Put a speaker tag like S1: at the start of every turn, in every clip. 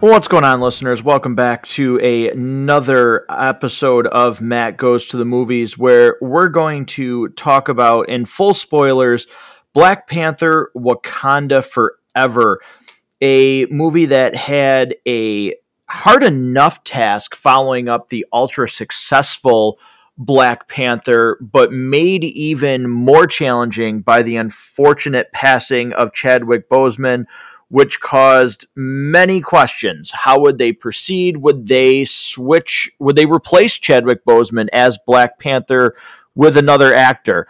S1: What's going on, listeners? Welcome back to a, another episode of Matt Goes to the Movies, where we're going to talk about, in full spoilers, Black Panther Wakanda Forever, a movie that had a hard enough task following up the ultra successful Black Panther, but made even more challenging by the unfortunate passing of Chadwick Boseman which caused many questions. How would they proceed? Would they switch? Would they replace Chadwick Boseman as Black Panther with another actor?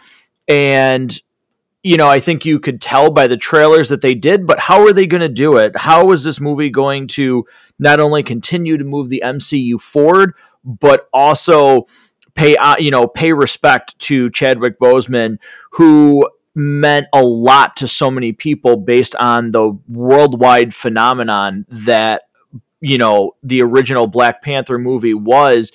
S1: And you know, I think you could tell by the trailers that they did, but how are they going to do it? How is this movie going to not only continue to move the MCU forward, but also pay uh, you know pay respect to Chadwick Boseman, who meant a lot to so many people based on the worldwide phenomenon that you know the original Black Panther movie was.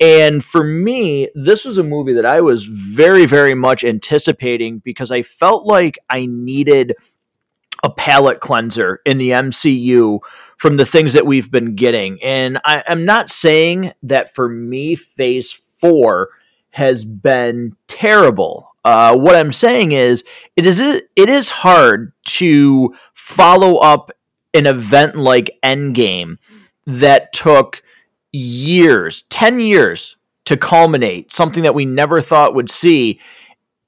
S1: And for me, this was a movie that I was very, very much anticipating because I felt like I needed a palate cleanser in the MCU from the things that we've been getting. And I, am not saying that for me, phase four has been terrible. Uh, what I'm saying is, it is it is hard to follow up an event like Endgame that took years, ten years to culminate, something that we never thought would see,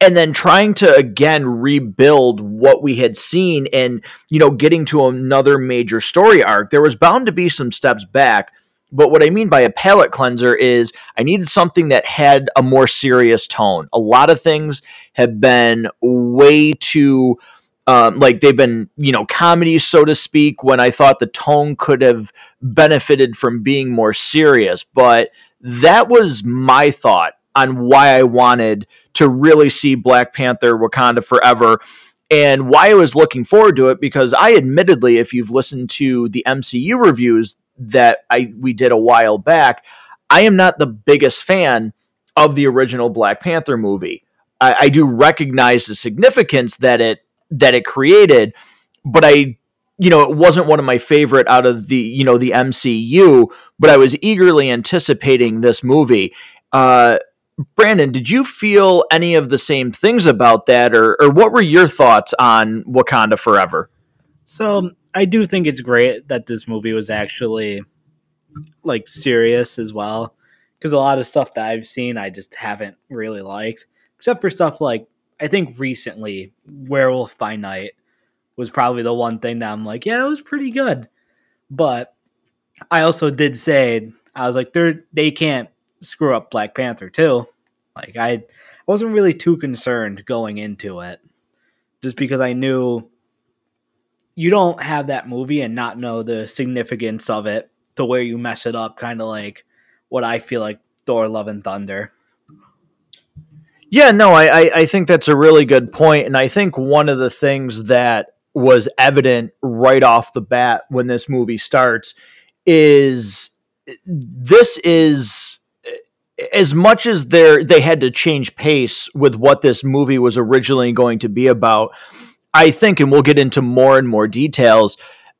S1: and then trying to again rebuild what we had seen and you know getting to another major story arc. There was bound to be some steps back but what I mean by a palate cleanser is I needed something that had a more serious tone. A lot of things have been way too. Um, like they've been, you know, comedies, so to speak, when I thought the tone could have benefited from being more serious. But that was my thought on why I wanted to really see Black Panther Wakanda Forever and why I was looking forward to it because I admittedly, if you've listened to the MCU reviews, that I we did a while back, I am not the biggest fan of the original Black Panther movie. I, I do recognize the significance that it that it created, but I you know, it wasn't one of my favorite out of the, you know, the MCU, but I was eagerly anticipating this movie. Uh, Brandon, did you feel any of the same things about that, or, or what were your thoughts on Wakanda Forever?
S2: So I do think it's great that this movie was actually like serious as well because a lot of stuff that I've seen I just haven't really liked except for stuff like I think recently Werewolf by Night was probably the one thing that I'm like yeah that was pretty good but I also did say I was like they they can't screw up Black Panther too like I wasn't really too concerned going into it just because I knew you don't have that movie and not know the significance of it to where you mess it up, kind of like what I feel like Thor: Love and Thunder.
S1: Yeah, no, I, I think that's a really good point, and I think one of the things that was evident right off the bat when this movie starts is this is as much as they they had to change pace with what this movie was originally going to be about I think, and we'll get into more and more details.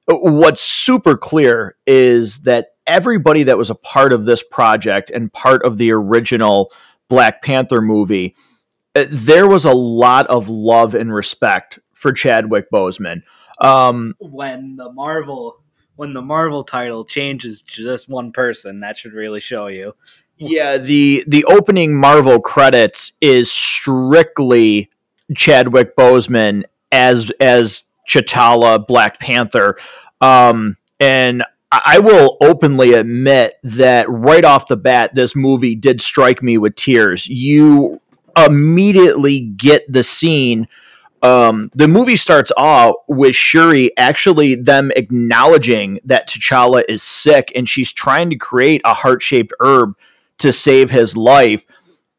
S1: What's super clear is that everybody that was a part of this project and part of the original Black Panther movie, uh, there was a lot of love and respect for Chadwick Boseman.
S2: Um, when the Marvel when the Marvel title changes to just one person, that should really show you.
S1: Yeah, the the opening Marvel credits is strictly Chadwick Boseman as as T'Challa, Black Panther, um, and I will openly admit that right off the bat, this movie did strike me with tears. You immediately get the scene. Um, the movie starts off with Shuri actually them acknowledging that T'Challa is sick and she's trying to create a heart shaped herb to save his life.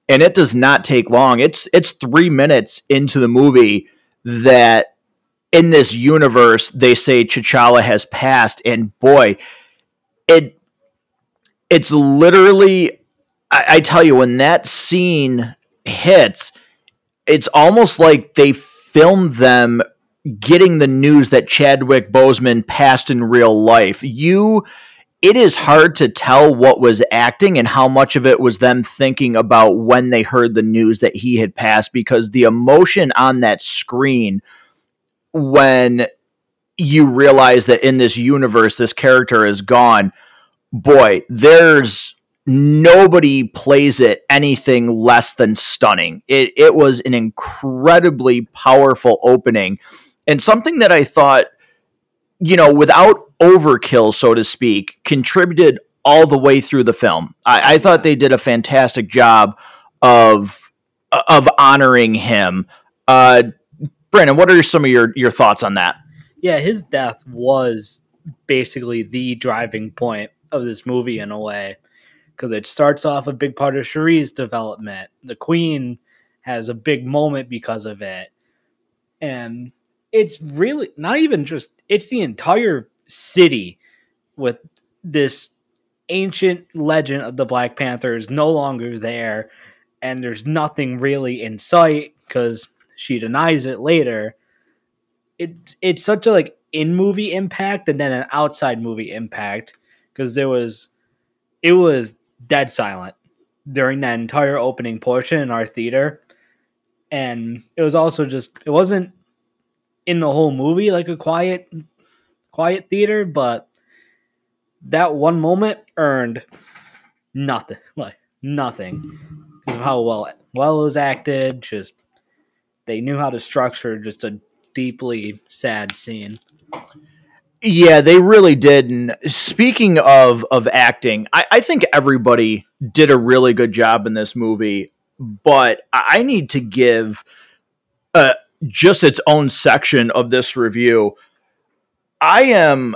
S1: And it does not take long. It's it's three minutes into the movie that in this universe they say T'Challa has passed, and boy, it it's literally I, I tell you when that scene hits, it's almost like they filmed them getting the news that Chadwick Boseman passed in real life. You it is hard to tell what was acting and how much of it was them thinking about when they heard the news that he had passed because the emotion on that screen when you realize that in this universe this character is gone boy there's nobody plays it anything less than stunning. It, it was an incredibly powerful opening. And something that i thought you know without overkill so to speak contributed all the way through the film i, I thought they did a fantastic job of of honoring him uh brandon what are some of your your thoughts on that
S2: yeah, his death was basically the driving point of this movie in a way because it starts off a big part of Shuri's development. The Queen has a big moment because of it. And it's really not even just it's the entire city with this ancient legend of the Black Panther is no longer there and there's nothing really in sight because she denies it later. It it's such a like in movie impact and then an outside movie impact because there was it was dead silent during that entire opening portion in our theater. And it was also just it wasn't in the whole movie like a quiet quiet theater but that one moment earned nothing like nothing because of how well well it was acted just they knew how to structure just a deeply sad scene.
S1: Yeah, they really did. And speaking of of acting, I, I think everybody did a really good job in this movie. But I need to give uh, just its own section of this review. I am.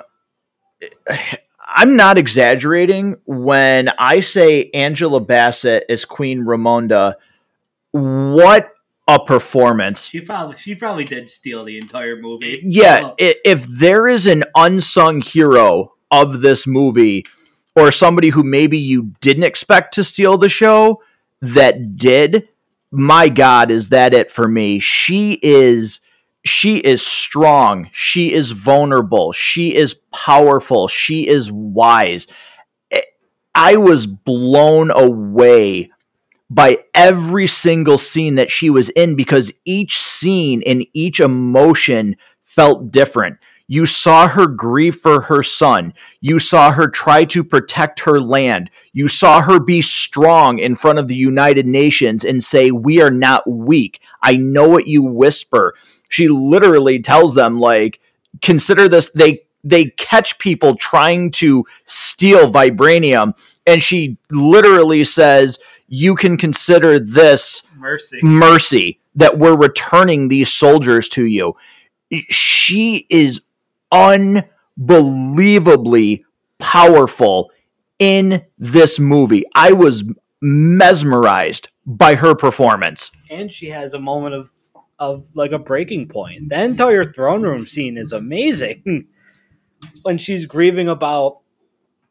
S1: I'm not exaggerating when I say Angela Bassett is Queen Ramonda. What a performance.
S2: She probably she probably did steal the entire movie.
S1: Yeah, oh. if there is an unsung hero of this movie or somebody who maybe you didn't expect to steal the show that did, my god, is that it for me? She is she is strong, she is vulnerable, she is powerful, she is wise. Eh, I was blown away by every single scene that she was in because each scene and each emotion felt different. You saw her grieve for her son. You saw her try to protect her land. You saw her be strong in front of the United Nations and say, We are not weak. I know what you whisper. She literally tells them, like, consider this. They they catch people trying to steal vibranium and she literally says you can consider this
S2: mercy
S1: mercy that we're returning these soldiers to you she is unbelievably powerful in this movie i was mesmerized by her performance
S2: and she has a moment of of like a breaking point the entire throne room scene is amazing when she's grieving about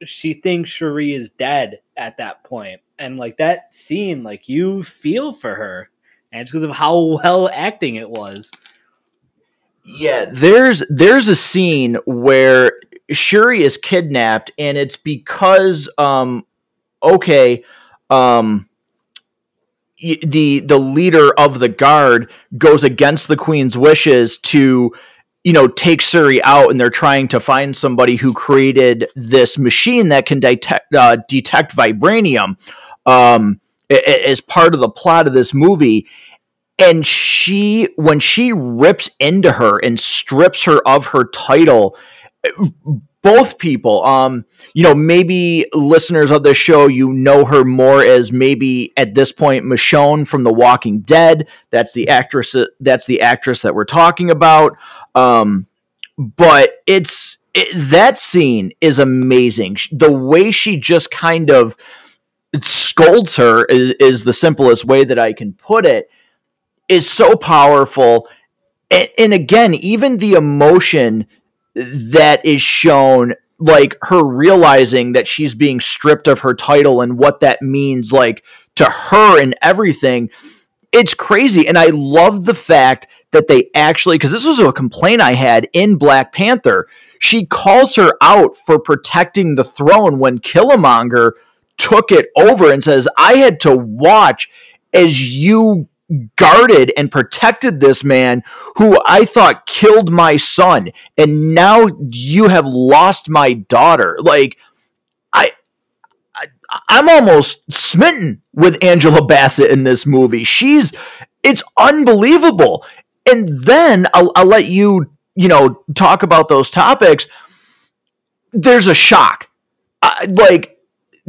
S2: she thinks Shuri is dead at that point. And like that scene, like you feel for her. And it's because of how well acting it was.
S1: Yeah, there's there's a scene where Shuri is kidnapped and it's because um okay, um the the leader of the guard goes against the queen's wishes to you know, take Shuri out and they're trying to find somebody who created this machine that can detect uh, detect vibranium um, as part of the plot of this movie. And she, when she rips into her and strips her of her title, both people um you know maybe listeners of this show you know her more as maybe at this point michonne from the walking dead. That's the actress that's the actress that we're talking about. Um but it's it, that scene is amazing. The way she just kind of scolds her is, is the simplest way that i can put it is so powerful and, and again even the emotion that is shown like her realizing that she's being stripped of her title and what that means like to her and everything it's crazy. And I love the fact that they actually, because this was a complaint I had in Black Panther. She calls her out for protecting the throne when Killmonger took it over and says, I had to watch as you guarded and protected this man who I thought killed my son. And now you have lost my daughter. Like, I, I'm almost smitten with Angela Bassett in this movie. She's it's unbelievable. And then I'll, I'll let you, you know, talk about those topics. There's a shock. Uh, like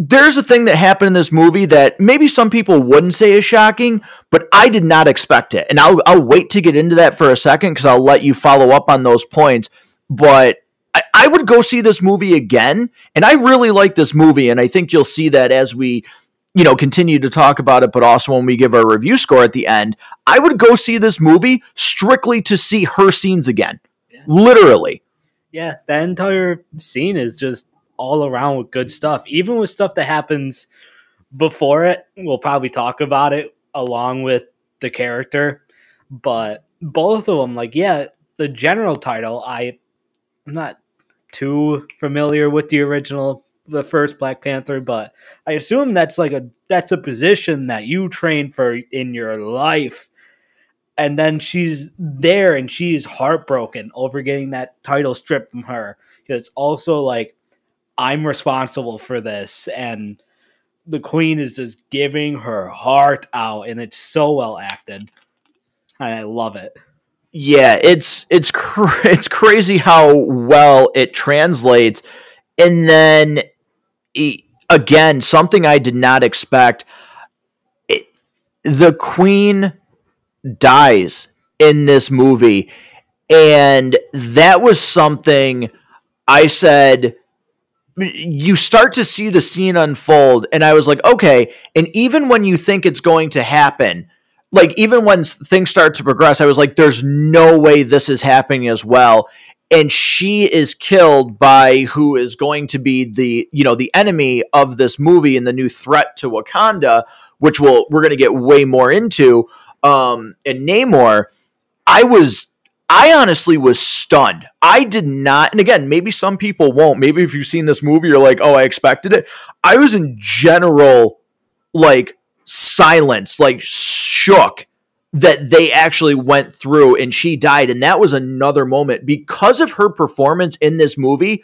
S1: there's a thing that happened in this movie that maybe some people wouldn't say is shocking, but I did not expect it. And I'll I'll wait to get into that for a second because I'll let you follow up on those points. But I, I would go see this movie again, and I really like this movie, and I think you'll see that as we you know continue to talk about it but also when we give our review score at the end i would go see this movie strictly to see her scenes again yeah. literally
S2: yeah that entire scene is just all around with good stuff even with stuff that happens before it we'll probably talk about it along with the character but both of them like yeah the general title i I'm not too familiar with the original the first Black Panther, but I assume that's like a that's a position that you train for in your life. And then she's there and she's heartbroken over getting that title stripped from her. It's also like I'm responsible for this and the queen is just giving her heart out and it's so well acted. I love it
S1: yeah, it's it's cr- it's crazy how well it translates, and then again, something I did not expect. It, the queen dies in this movie, and that was something I said. You start to see the scene unfold, and I was like, okay. And even when you think it's going to happen, like even when things start to progress, I was like, there's no way this is happening as well. And she is killed by who is going to be the, you know, the enemy of this movie and the new threat to Wakanda, which we'll we're gonna get way more into. Um and Namor, I was I honestly was stunned. I did not, and again, maybe some people won't. Maybe if you've seen this movie, you're like, oh, I expected it. I was in general like silence, like shook that they actually went through and she died. And that was another moment because of her performance in this movie.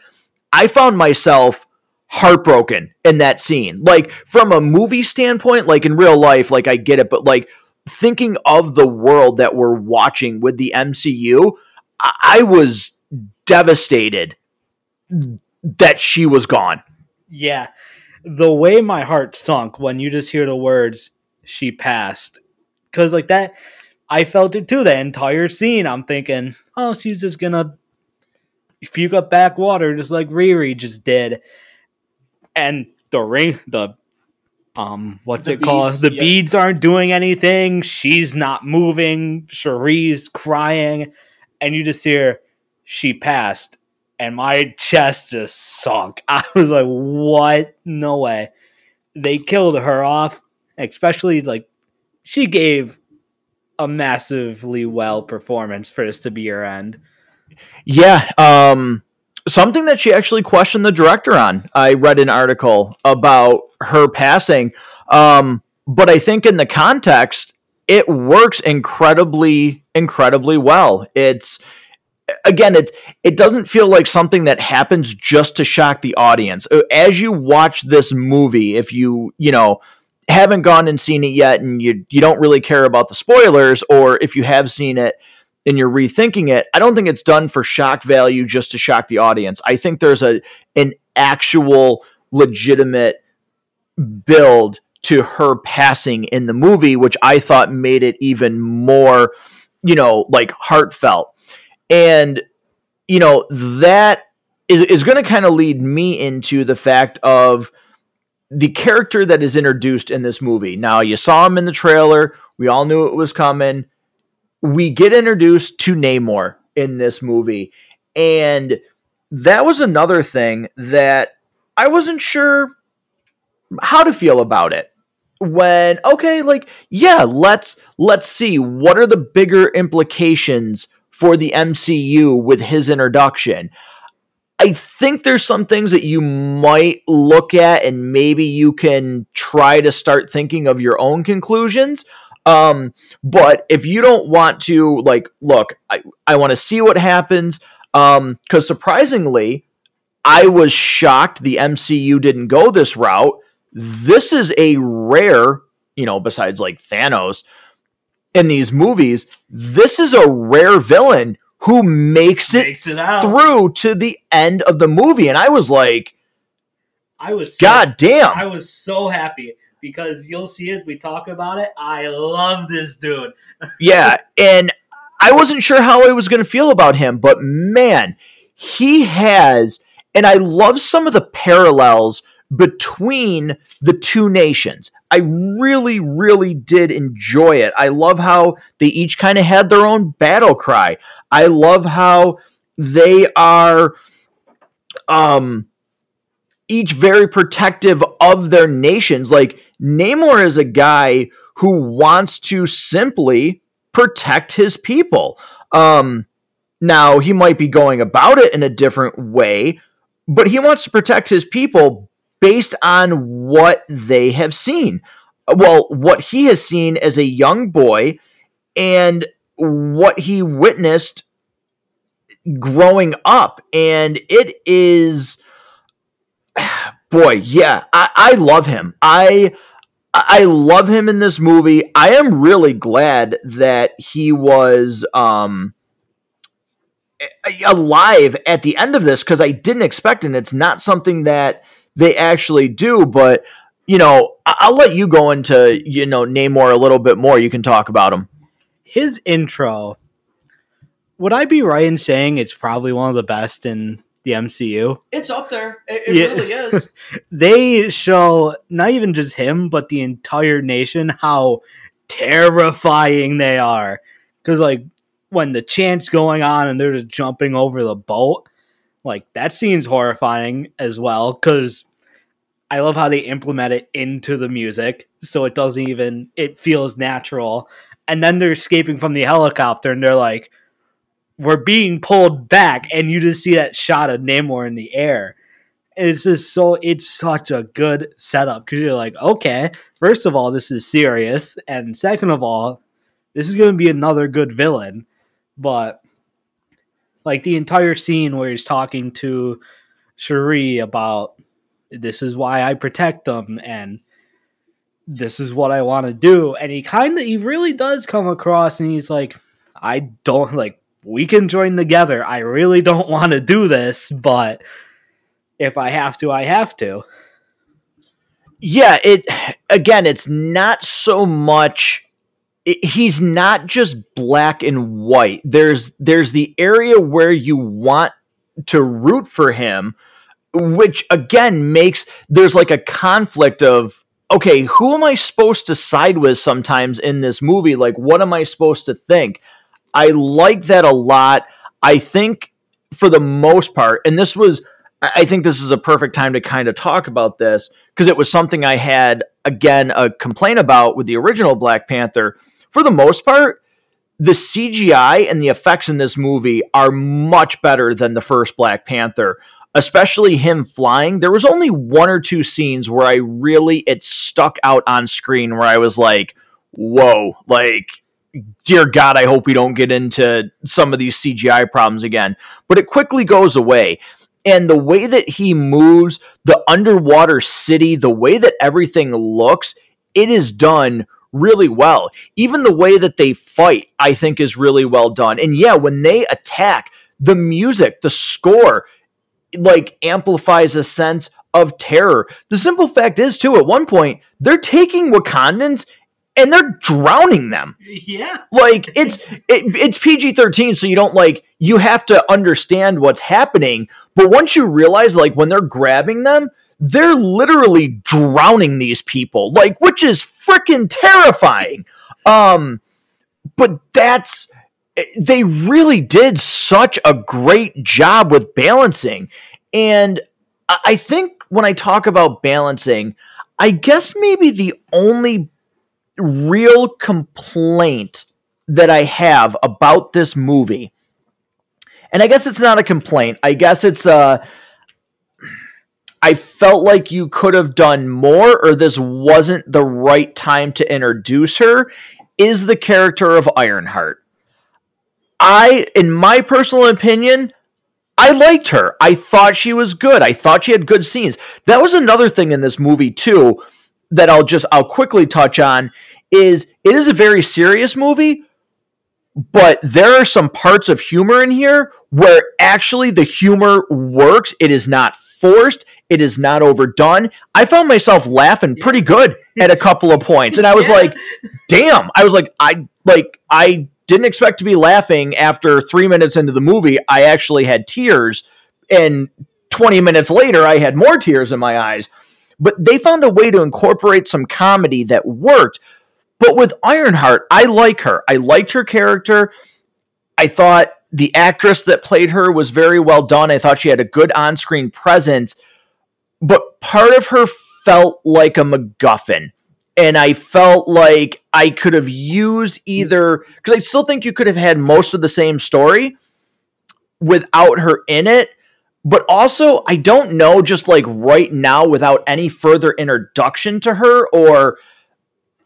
S1: I found myself heartbroken in that scene. Like from a movie standpoint, like in real life, like I get it, but like thinking of the world that we're watching with the MCU, I was devastated that she was gone.
S2: Yeah the way my heart sunk when you just hear the words "she passed," because like that, I felt it too. The entire scene, I'm thinking, oh, she's just gonna puke up backwater just like Riri just did, and the ring, the um, what's the it beads, called? The beads aren't doing anything. She's not moving. Shuri's crying, and you just hear she passed and my chest just sunk. I was like, what? No way. They killed her off, especially like she gave a massively well performance for this to be her end.
S1: Yeah, um something that she actually questioned the director on. I read an article about her passing. Um but I think in the context it works incredibly incredibly well. It's again it it doesn't feel like something that happens just to shock the audience uh, as you watch this movie if you you know haven't gone and seen it yet and you you don't really care about the spoilers or if you have seen it and you're rethinking it i don't think it's done for shock value just to shock the audience i think there's a an actual legitimate build to her passing in the movie which i thought made it even more you know like heartfelt and, you know, that is, is going to kind of lead me into the fact of the character that is introduced in this movie. Now, you saw him in the trailer. We all knew it was coming. We get introduced to Namor in this movie. And that was another thing that I wasn't sure how to feel about it. when okay, like yeah, let's let's see what are the bigger implications for the MCU with his introduction. I think there's some things that you might look at and maybe you can try to start thinking of your own conclusions. Um, but if you don't want to, like, look, I, I want to see what happens. Um, because surprisingly, I was shocked the MCU didn't go this route. This is a rare, you know, besides like Thanos in these movies, this is a rare villain who makes it,
S2: Makes it
S1: through to the end of the movie. And I was like,
S2: I was so,
S1: God damn.
S2: I was so happy because you'll see as we talk about it. I love this dude.
S1: yeah. And I wasn't sure how I was going to feel about him, but man, he has, and I love some of the parallels between the two nations. I really, really did enjoy it. I love how they each kind of had their own battle cry. I love how they are um each very protective of their nations. Like Namor is a guy who wants to simply protect his people. Um now he might be going about it in a different way, but he wants to protect his people based on what they have seen. Well, what he has seen as a young boy and what he witnessed growing up. And it is, boy, yeah, I, I love him. I. I love him in this movie. I am really glad that he was um, alive at the end of this because I didn't expect. And it's not something that they actually do. But you know, I- will let you go into you know Namor a little bit more. You can talk about him.
S2: His intro. Would I be right in saying it's probably one of the best in the MCU?
S1: It's up there. It, it
S2: Yeah.
S1: really is.
S2: They show not even just him, but the entire nation how terrifying they are. Because like when the chant's going on and they're just jumping over the boat, like that scene's horrifying as well. Because I love how they implement it into the music, so it doesn't even it feels natural. And then they're escaping from the helicopter, and they're like, "We're being pulled back," and you just see that shot of Namor in the air. And it's just so it's such a good setup because you're like, okay, first of all, this is serious, and second of all, this is going to be another good villain. But like the entire scene where he's talking to Shuri about this is why I protect them and this is what I want to do, and he kind of he really does come across, and he's like, I don't like we can join together. I really don't want to do this, but if I have to, I have to.
S1: yeah it again it's not so much he's not just black and white there's there's the area where you want to root for him which again makes there's like a conflict of okay who am i supposed to side with sometimes in this movie like what am i supposed to think i like that a lot i think for the most part and this was I think this is a perfect time to kind of talk about this because it was something I had again a complaint about with the original Black Panther. For the most part, the CGI and the effects in this movie are much better than the first Black Panther, especially him flying. There was only one or two scenes where I really it stuck out on screen where I was like, "Whoa!" Like, dear God, I hope we don't get into some of these CGI problems again. But it quickly goes away. And the way that he moves the underwater city the way that everything looks it is done really well. Even the way that they fight i think is really well done. And yeah when they attack the music the score like amplifies a sense of terror. The simple fact is too at one point they're taking wakandans and they're drowning them
S2: Yeah.
S1: like it's it, it's PG-13 so you don't like you have to understand what's happening but once you realize like when they're grabbing them they're literally drowning these people like which is freaking terrifying um but that's they really did such a great job with balancing and I I think when I talk about balancing I guess maybe the only real complaint that I have about this movie, and I guess it's not a complaint. I guess it's a. I felt like you could have done more, or this wasn't the right time to introduce her. Is the character of Ironheart? I, in my personal opinion, I liked her. I thought she was good. I thought she had good scenes. That was another thing in this movie too that I'll just I'll quickly touch on is it is a very serious movie, but there are some parts of humor in here where actually the humor works. It is not forced. It is not overdone. I found myself laughing pretty good at a couple of points, and I was yeah. like, "Damn!" I was like, "I like I didn't expect to be laughing after three minutes into the movie. I actually had tears, and 20 minutes later, I had more tears in my eyes. But they found a way to incorporate some comedy that worked. But with Ironheart, I like her. I liked her character. I thought the actress that played her was very well done. I thought she had a good on screen presence. But part of her felt like a MacGuffin and I felt like I could have used either because I still think you could have had most of the same story without her in it. But also, I don't know, just like right now, without any further introduction to her, or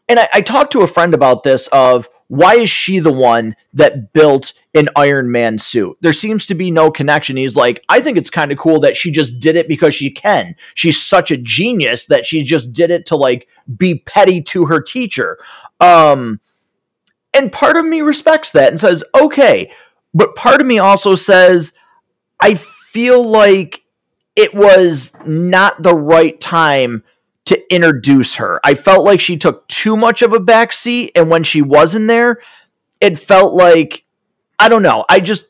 S1: and I, I talked to a friend about this of why is she the one that built an Iron Man suit? There seems to be no connection. He's like, I think it's kind of cool that she just did it because she can. She's such a genius that she just did it to like be petty to her teacher. Um, and part of me respects that and says, okay. But part of me also says, I feel like it was not the right time to introduce her. I felt like she took too much of a backseat, and when she wasn't there, it felt like I don't know. I just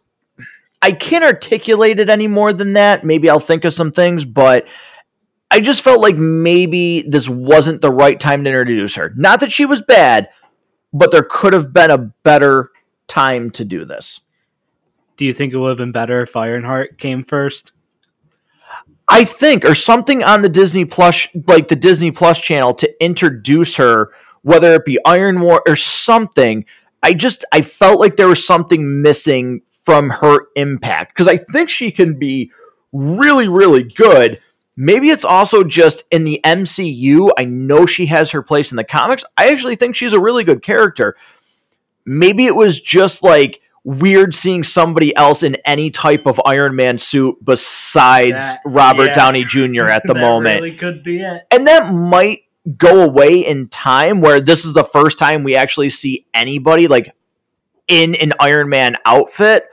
S1: I can't articulate it any more than that. Maybe I'll think of some things, but I just felt like maybe this wasn't the right time to introduce her. Not that she was bad, but there could have been a better time to do this.
S2: Do you think it would have been better if Ironheart came first?
S1: I think, or something on the Disney Plus, like the Disney Plus channel, to introduce her, whether it be Iron War or something. I just I felt like there was something missing from her impact because I think she can be really, really good. Maybe it's also just in the MCU. I know she has her place in the comics. I actually think she's a really good character. Maybe it was just like weird seeing somebody else in any type of Iron Man suit besides that, Robert yeah. Downey Jr. at the moment.
S2: Really could be it.
S1: And that might go away in time where this is the first time we actually see anybody like in an Iron Man outfit.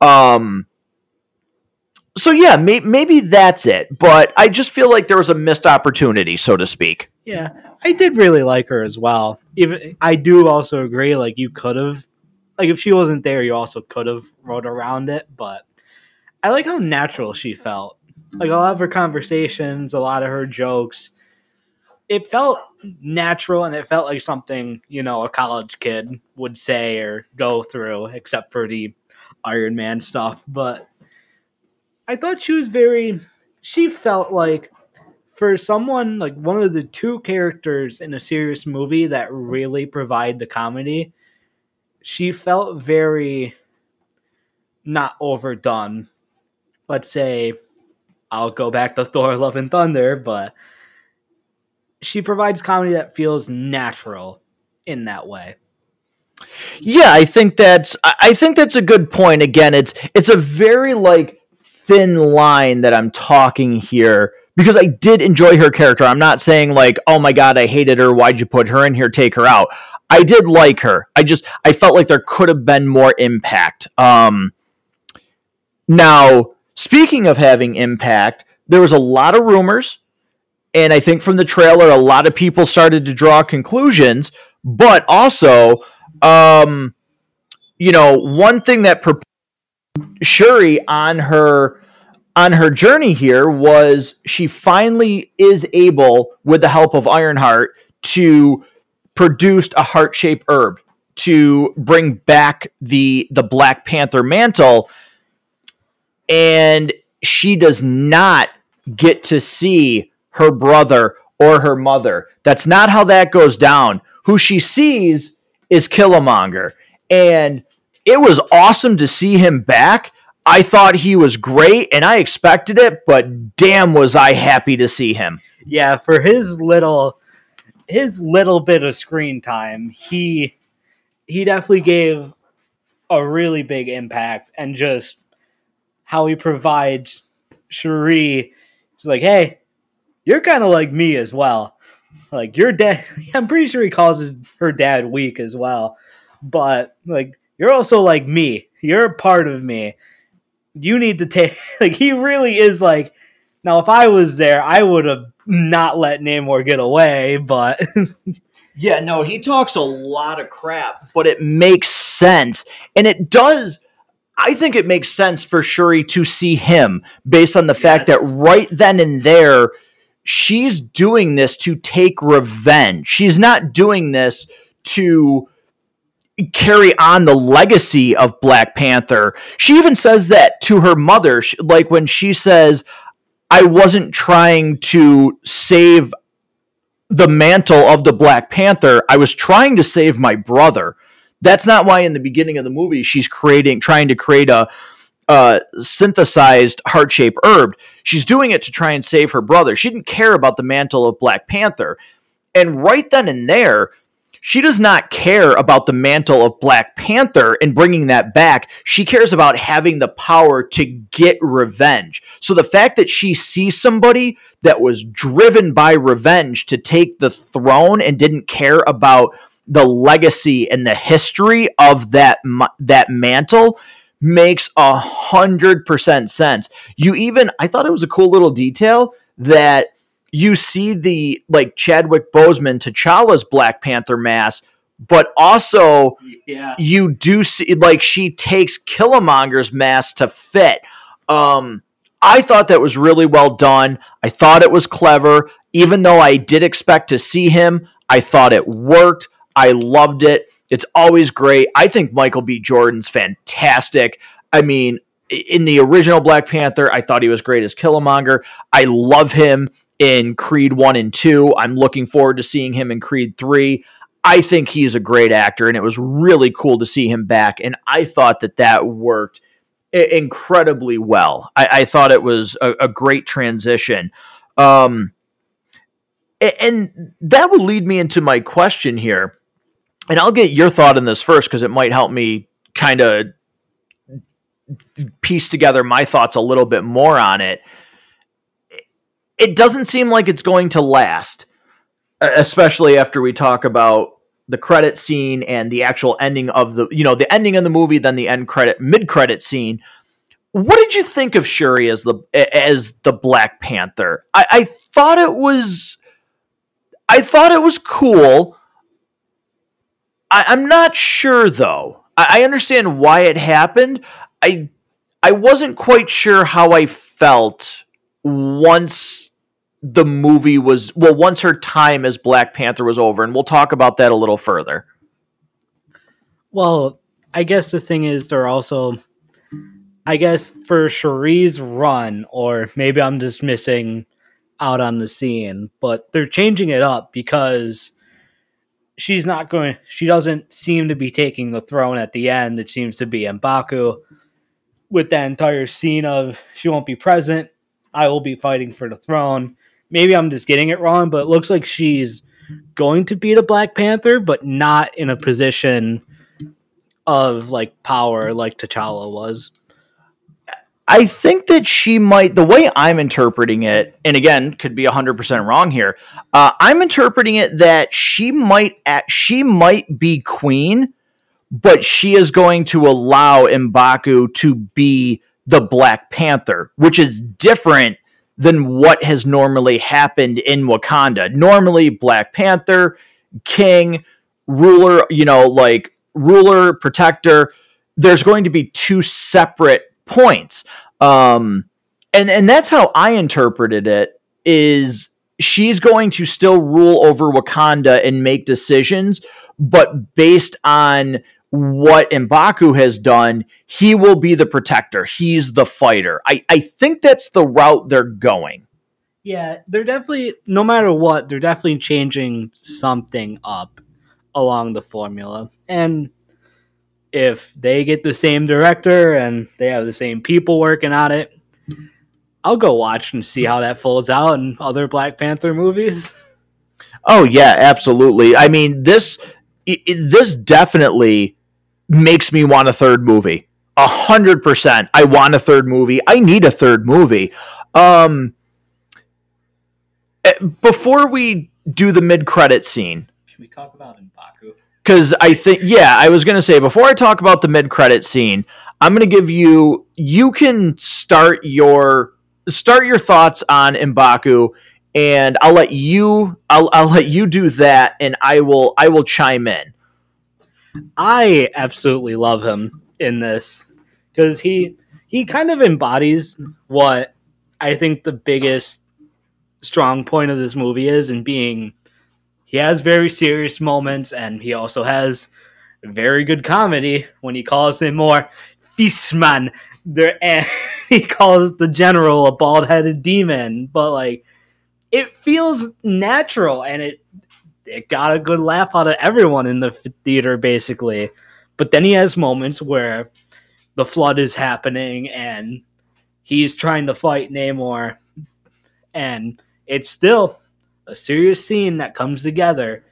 S1: Um so yeah, may- maybe that's it, but I just feel like there was a missed opportunity, so to speak.
S2: Yeah, I did really like her as well. Even I do also agree, like you could have like if she wasn't there, you also could have wrote around it. But I like how natural she felt. Like a lot of her conversations, a lot of her jokes, it felt natural and it felt like something you know a college kid would say or go through, except for the Iron Man stuff. But I thought she was very. She felt like for someone like one of the two characters in a serious movie that really provide the comedy she felt very not overdone. Let's say I'll go back to Thor Love and Thunder, but she provides comedy that feels natural in that way.
S1: Yeah, I think that's I think that's a good point. Again, it's it's a very like thin line that I'm talking here because I did enjoy her character. I'm not saying like, "Oh my god, I hated her. Why'd you put her in here? Take her out." I did like her. I just I felt like there could have been more impact. Um, now, speaking of having impact, there was a lot of rumors, and I think from the trailer, a lot of people started to draw conclusions. But also, um, you know, one thing that pre- Shuri on her on her journey here was she finally is able, with the help of Ironheart, to produce a heart shaped herb to bring back the the Black Panther mantle, and she does not get to see her brother or her mother. That's not how that goes down. Who she sees is Killmonger. And it was awesome to see him back. I thought he was great and I expected it, but damn was I happy to see him.
S2: Yeah, for his little his little bit of screen time, he he definitely gave a really big impact and just how he provides Shuri. He's like, hey, you're kind of like me as well. Like your dad, I'm pretty sure he calls his, her dad weak as well. But like, you're also like me. You're a part of me. You need to take. Like he really is like. Now, if I was there, I would have not let Namor get away. But
S1: yeah, no, he talks a lot of crap, but it makes sense, and it does. I think it makes sense for Shuri to see him based on the fact that right then and there, she's doing this to take revenge. She's not doing this to carry on the legacy of Black Panther. She even says that to her mother, like when she says, I wasn't trying to save the mantle of the Black Panther. I was trying to save my brother. That's not why in the beginning of the movie she's creating, trying to create a uh, synthesized heart shaped herb. She's doing it to try and save her brother. She didn't care about the mantle of Black Panther. And right then and there, she does not care about the mantle of Black Panther and bringing that back. She cares about having the power to get revenge. So the fact that she sees somebody that was driven by revenge to take the throne and didn't care about the legacy and the history of that that mantle makes a hundred percent sense. You even I thought it was a cool little detail that you see the like Chadwick Boseman T'Challa's Black Panther mask, but also yeah. you do see like she takes Killmonger's mask to fit. Um, I thought that was really well done. I thought it was clever, even though I did expect to see him. I thought it worked. I loved it. It's always great. I think Michael B. Jordan's fantastic. I mean, in the original Black Panther, I thought he was great as Killmonger. I love him in Creed 1 and 2. I'm looking forward to seeing him in Creed 3. I think he's a great actor, and it was really cool to see him back. And I thought that that worked incredibly well. I, I thought it was a, a great transition. Um, and that would lead me into my question here. And I'll get your thought on this first because it might help me kind of piece together my thoughts a little bit more on it it doesn't seem like it's going to last, especially after we talk about the credit scene and the actual ending of the you know the ending of the movie, then the end credit mid credit scene. What did you think of Shuri as the as the Black Panther? I, I thought it was, I thought it was cool. I, am not sure though. I, I understand why it happened. I I wasn't quite sure how I felt once the movie was well once her time as Black Panther was over and we'll talk about that a little further.
S2: Well, I guess the thing is they're also I guess for Shuri's run or maybe I'm just missing out on the scene, but they're changing it up because she's not going she doesn't seem to be taking the throne at the end. It seems to be Mbaku with that entire scene of she won't be present I will be fighting for the throne. Maybe I'm just getting it wrong, but it looks like she's going to beat a Black Panther, but not in a position of like power like T'Challa was.
S1: I think that she might, the way I'm interpreting it, and again, could be 100% wrong here. Uh, I'm interpreting it that she might, act, she might be queen, but she is going to allow Mbaku to be the Black Panther, which is different than what has normally happened in Wakanda. Normally, Black Panther, King, ruler, you know, like ruler, protector, there's going to be two separate points. Um, and, and that's how I interpreted it is she's going to still rule over Wakanda and make decisions, but based on what Mbaku has done, he will be the protector. He's the fighter. I, I think that's the route they're going.
S2: Yeah, they're definitely no matter what, they're definitely changing something up along the formula. And if they get the same director and they have the same people working on it, I'll go watch and see how that folds out in other Black Panther movies.
S1: Oh yeah, absolutely. I mean, this it, this definitely makes me want a third movie. A hundred percent. I want a third movie. I need a third movie. Um, eh, before we do the mid credit scene,
S2: can we talk about Mbaku?
S1: Because I think, yeah, I was going to say before I talk about the mid credit scene, I'm going to give you. You can start your start your thoughts on Mbaku and I'll let you I'll, I'll let you do that and I will I will chime in.
S2: I absolutely love him in this cuz he he kind of embodies what I think the biggest strong point of this movie is in being he has very serious moments and he also has very good comedy when he calls him more Fishman there and he calls the general a bald-headed demon but like it feels natural and it it got a good laugh out of everyone in the theater basically. But then he has moments where the flood is happening and he's trying to fight Namor and it's still a serious scene that comes together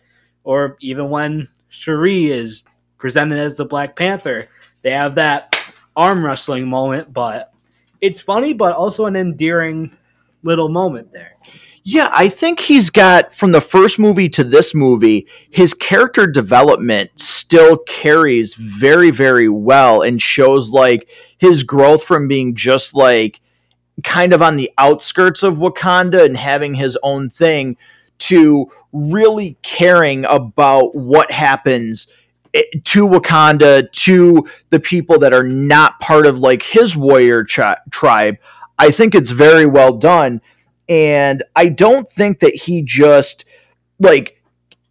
S2: or even when Shuri is presented as the Black Panther, they have that arm wrestling moment, but it's funny but also an endearing little moment there.
S1: Yeah, I think he's got from the first movie to this movie, his character development still carries very, very well and shows like his growth from being just like kind of on the outskirts of Wakanda and having his own thing to really caring about what happens eh, to Wakanda, to the people that are not part of like his warrior tri- tribe. I think it's very well done and I don't think that he just like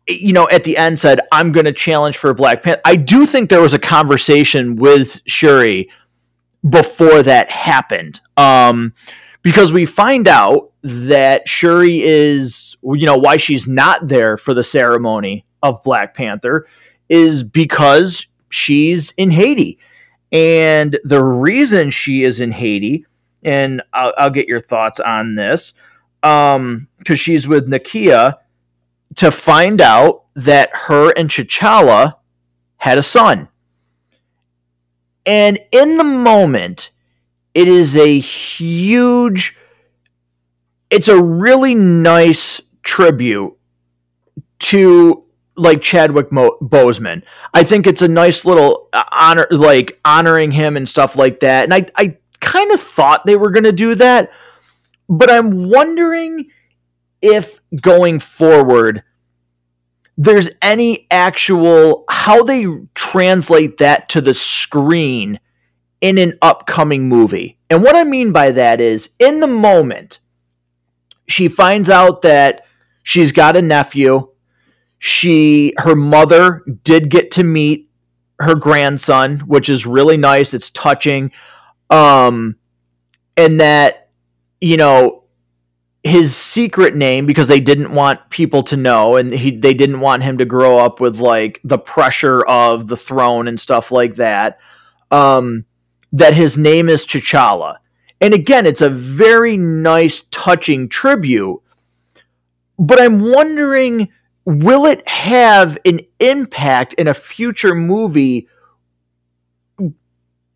S1: you know at the end said I'm going to challenge for Black Panther. I do think there was a conversation with Shuri before that happened. Um because we find out that Shuri is you know why she's not there for the ceremony of Black Panther is because she's in Haiti. And the reason she is in Haiti and I'll, I'll get your thoughts on this, um, because she's with Nakia, to find out that her and T'Challa had a son. And in the moment, it is a huge, it's a really nice tribute to like Chadwick Mo- Boseman. I think it's a nice little uh, honor, like honoring him and stuff like that. And I, I kind of thought they were going to do that, but I'm wondering if going forward there's any actual how they translate that to the screen in an upcoming movie. And what I mean by that is in the moment she finds out that she's got a nephew. She her mother did get to meet her grandson, which is really nice. It's touching um, and that you know his secret name because they didn't want people to know and he they didn't want him to grow up with like the pressure of the throne and stuff like that um that his name is T'Challa and again it's a very nice touching tribute but i'm wondering will it have an impact in a future movie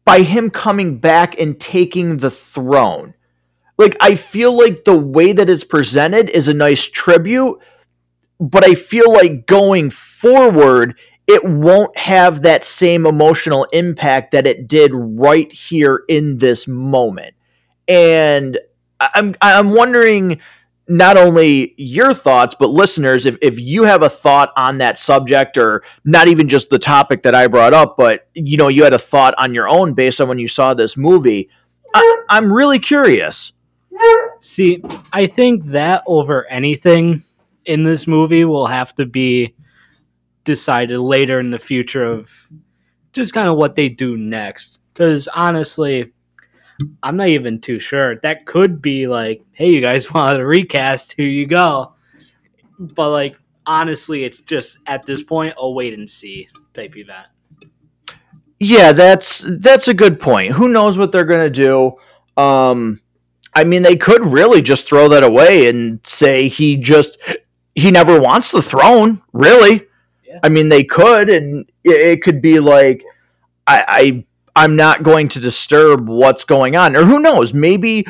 S1: by him coming back and taking the throne. Like I feel like the way that it's presented is a nice tribute, but I feel like going forward it won't have that same emotional impact that it did right here in this moment. And I'm I'm wondering not only your thoughts, but listeners, if, if you have a thought on that subject or not even just the topic that I brought up, but you know, you had a thought on your own based on when you saw this movie, I, I'm really curious.
S2: See, I think that over anything in this movie will have to be decided later in the future of just kind of what they do next. Because honestly, I'm not even too sure. That could be like, hey, you guys want to recast? Here you go. But like, honestly, it's just at this point a wait and see type event.
S1: Yeah, that's that's a good point. Who knows what they're gonna do? Um, I mean, they could really just throw that away and say he just he never wants the throne. Really, yeah. I mean, they could, and it could be like, I, I I'm not going to disturb what's going on, or who knows? Maybe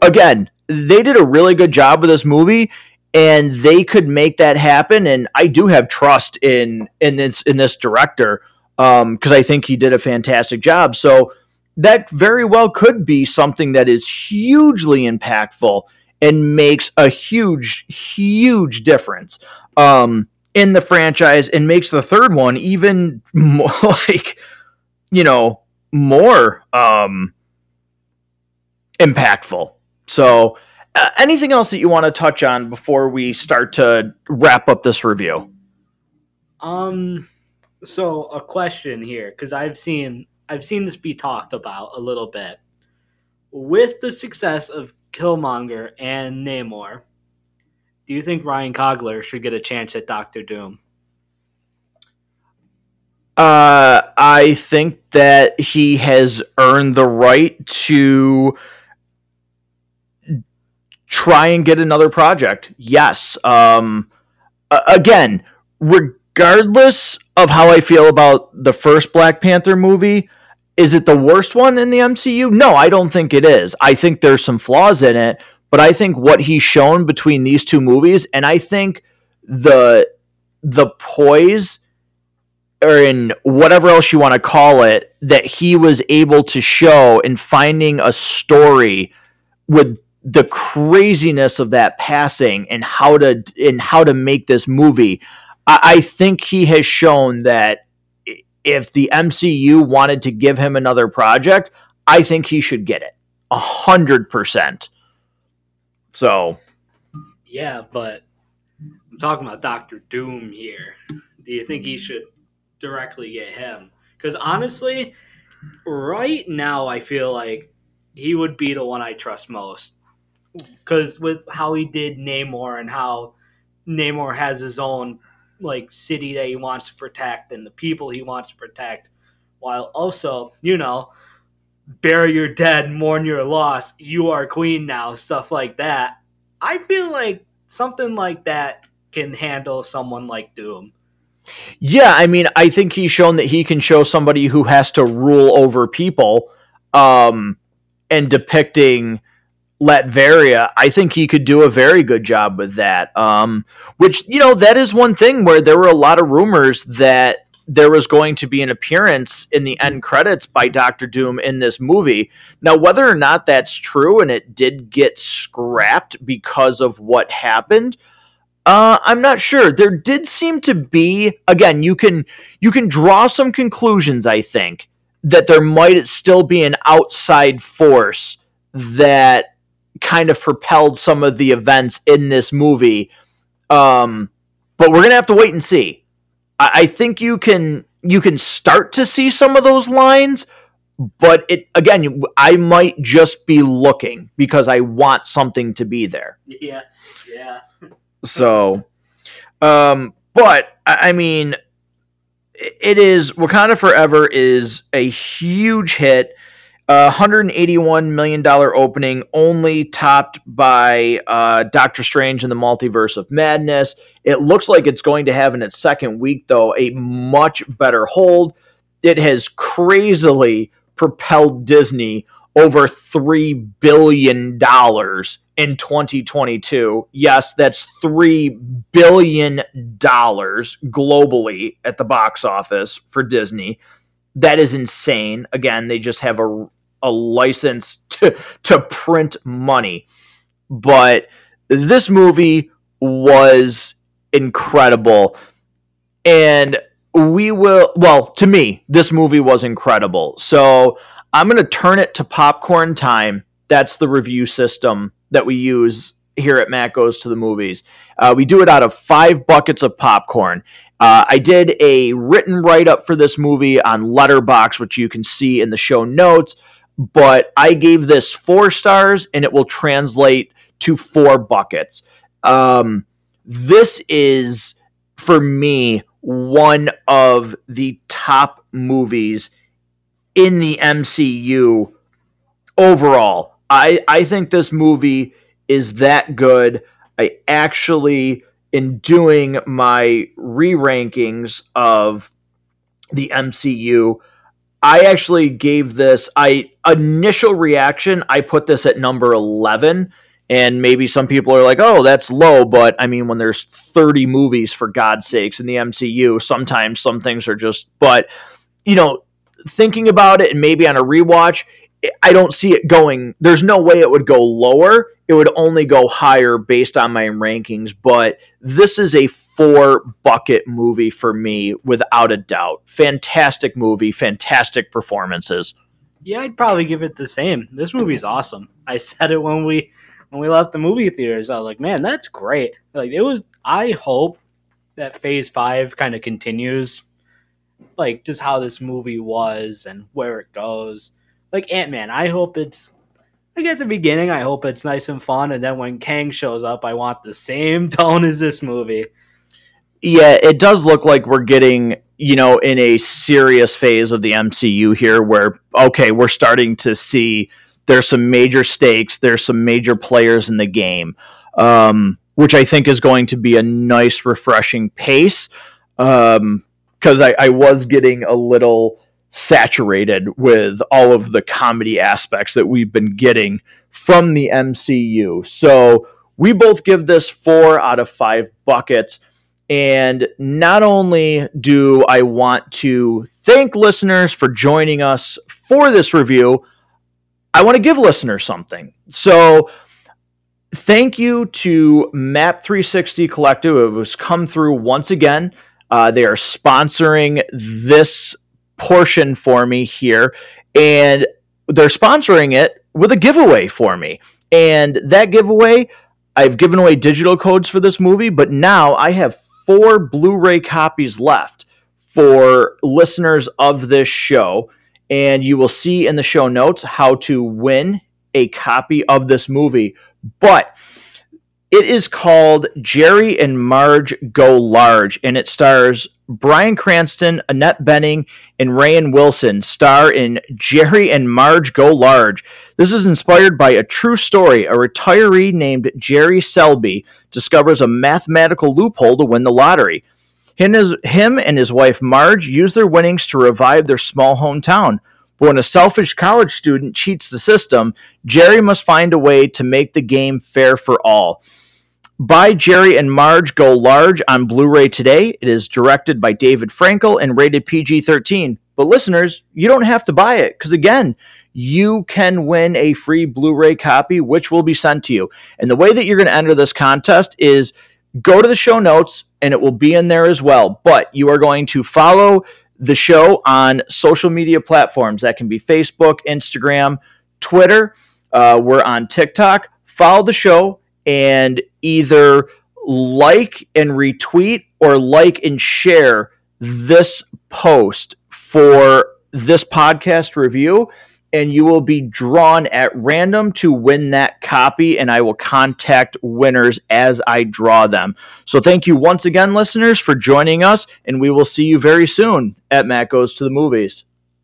S1: again, they did a really good job with this movie, and they could make that happen. And I do have trust in in this in this director because um, I think he did a fantastic job. So that very well could be something that is hugely impactful and makes a huge, huge difference um, in the franchise and makes the third one even more like, you know, more um, impactful. So, uh, anything else that you want to touch on before we start to wrap up this review?
S2: Um, so a question here because I've seen I've seen this be talked about a little bit. With the success of Killmonger and Namor, do you think Ryan Coogler should get a chance at Doctor Doom?
S1: Uh, I think that he has earned the right to try and get another project. Yes. Um, again, regardless of how I feel about the first Black Panther movie, is it the worst one in the MCU? No, I don't think it is. I think there's some flaws in it, but I think what he's shown between these two movies, and I think the the poise or in whatever else you want to call it that he was able to show in finding a story with the craziness of that passing and how to and how to make this movie I, I think he has shown that if the MCU wanted to give him another project, I think he should get it a hundred percent. So,
S2: yeah, but I'm talking about Doctor Doom here. Do you think he should directly get him? Because honestly, right now I feel like he would be the one I trust most. Because with how he did Namor and how Namor has his own like city that he wants to protect and the people he wants to protect, while also, you know, bury your dead, mourn your loss, you are queen now, stuff like that. I feel like something like that can handle someone like Doom.
S1: Yeah, I mean, I think he's shown that he can show somebody who has to rule over people um, and depicting Latveria, I think he could do a very good job with that. Um, which, you know, that is one thing where there were a lot of rumors that there was going to be an appearance in the end credits by Doctor Doom in this movie. Now, whether or not that's true and it did get scrapped because of what happened, uh, I'm not sure. There did seem to be again. You can you can draw some conclusions. I think that there might still be an outside force that kind of propelled some of the events in this movie. Um, but we're gonna have to wait and see. I, I think you can you can start to see some of those lines, but it again, I might just be looking because I want something to be there.
S2: Yeah, yeah.
S1: so, um, but I mean, it is Wakanda Forever is a huge hit. 181 million dollar opening, only topped by uh, Doctor Strange and the Multiverse of Madness. It looks like it's going to have in its second week, though, a much better hold. It has crazily propelled Disney over three billion dollars in 2022. Yes, that's three billion dollars globally at the box office for Disney that is insane. Again, they just have a a license to to print money. But this movie was incredible. And we will well, to me, this movie was incredible. So I'm gonna turn it to popcorn time. That's the review system that we use here at Matt Goes to the Movies. Uh, we do it out of five buckets of popcorn. Uh, I did a written write up for this movie on Letterboxd, which you can see in the show notes. But I gave this four stars and it will translate to four buckets. Um, this is, for me, one of the top movies in the MCU overall. I, I think this movie is that good. I actually, in doing my re rankings of the MCU, I actually gave this I initial reaction, I put this at number 11 and maybe some people are like, "Oh, that's low," but I mean when there's 30 movies for God's sakes in the MCU, sometimes some things are just but you know, thinking about it and maybe on a rewatch, I don't see it going. There's no way it would go lower. It would only go higher based on my rankings. But this is a four bucket movie for me, without a doubt. Fantastic movie, fantastic performances.
S2: Yeah, I'd probably give it the same. This movie's awesome. I said it when we when we left the movie theaters. I was like, man, that's great. Like it was. I hope that Phase Five kind of continues, like just how this movie was and where it goes like Ant Man. I hope it's like at the beginning, I hope it's nice and fun, and then when Kang shows up, I want the same tone as this movie.
S1: Yeah, it does look like we're getting, you know, in a serious phase of the MCU here where, okay, we're starting to see there's some major stakes, there's some major players in the game, um, which I think is going to be a nice, refreshing pace. Because um, I, I was getting a little saturated with all of the comedy aspects that we've been getting from the MCU. So we both give this four out of five buckets. And not only do I want to thank listeners for joining us for this review, I want to give listeners something. So thank you to Map 360 Collective. It was come through once again. Uh, they are sponsoring this portion for me here, and they're sponsoring it with a giveaway for me. And that giveaway, I've given away digital codes for this movie, but now I have four Blu ray copies left for listeners of this show. And you will see in the show notes how to win a copy of this movie. But it is called Jerry and Marge Go Large, and it stars Bryan Cranston, Annette Bening, and Rainn Wilson star in Jerry and Marge Go Large. This is inspired by a true story. A retiree named Jerry Selby discovers a mathematical loophole to win the lottery. Him, and his wife Marge use their winnings to revive their small hometown. But when a selfish college student cheats the system, Jerry must find a way to make the game fair for all. Buy Jerry and Marge Go Large on Blu ray today. It is directed by David Frankel and rated PG 13. But listeners, you don't have to buy it because, again, you can win a free Blu ray copy, which will be sent to you. And the way that you're going to enter this contest is go to the show notes and it will be in there as well. But you are going to follow the show on social media platforms. That can be Facebook, Instagram, Twitter. Uh, we're on TikTok. Follow the show and either like and retweet or like and share this post for this podcast review and you will be drawn at random to win that copy and I will contact winners as I draw them. So thank you once again listeners for joining us and we will see you very soon at Matt Goes to the Movies.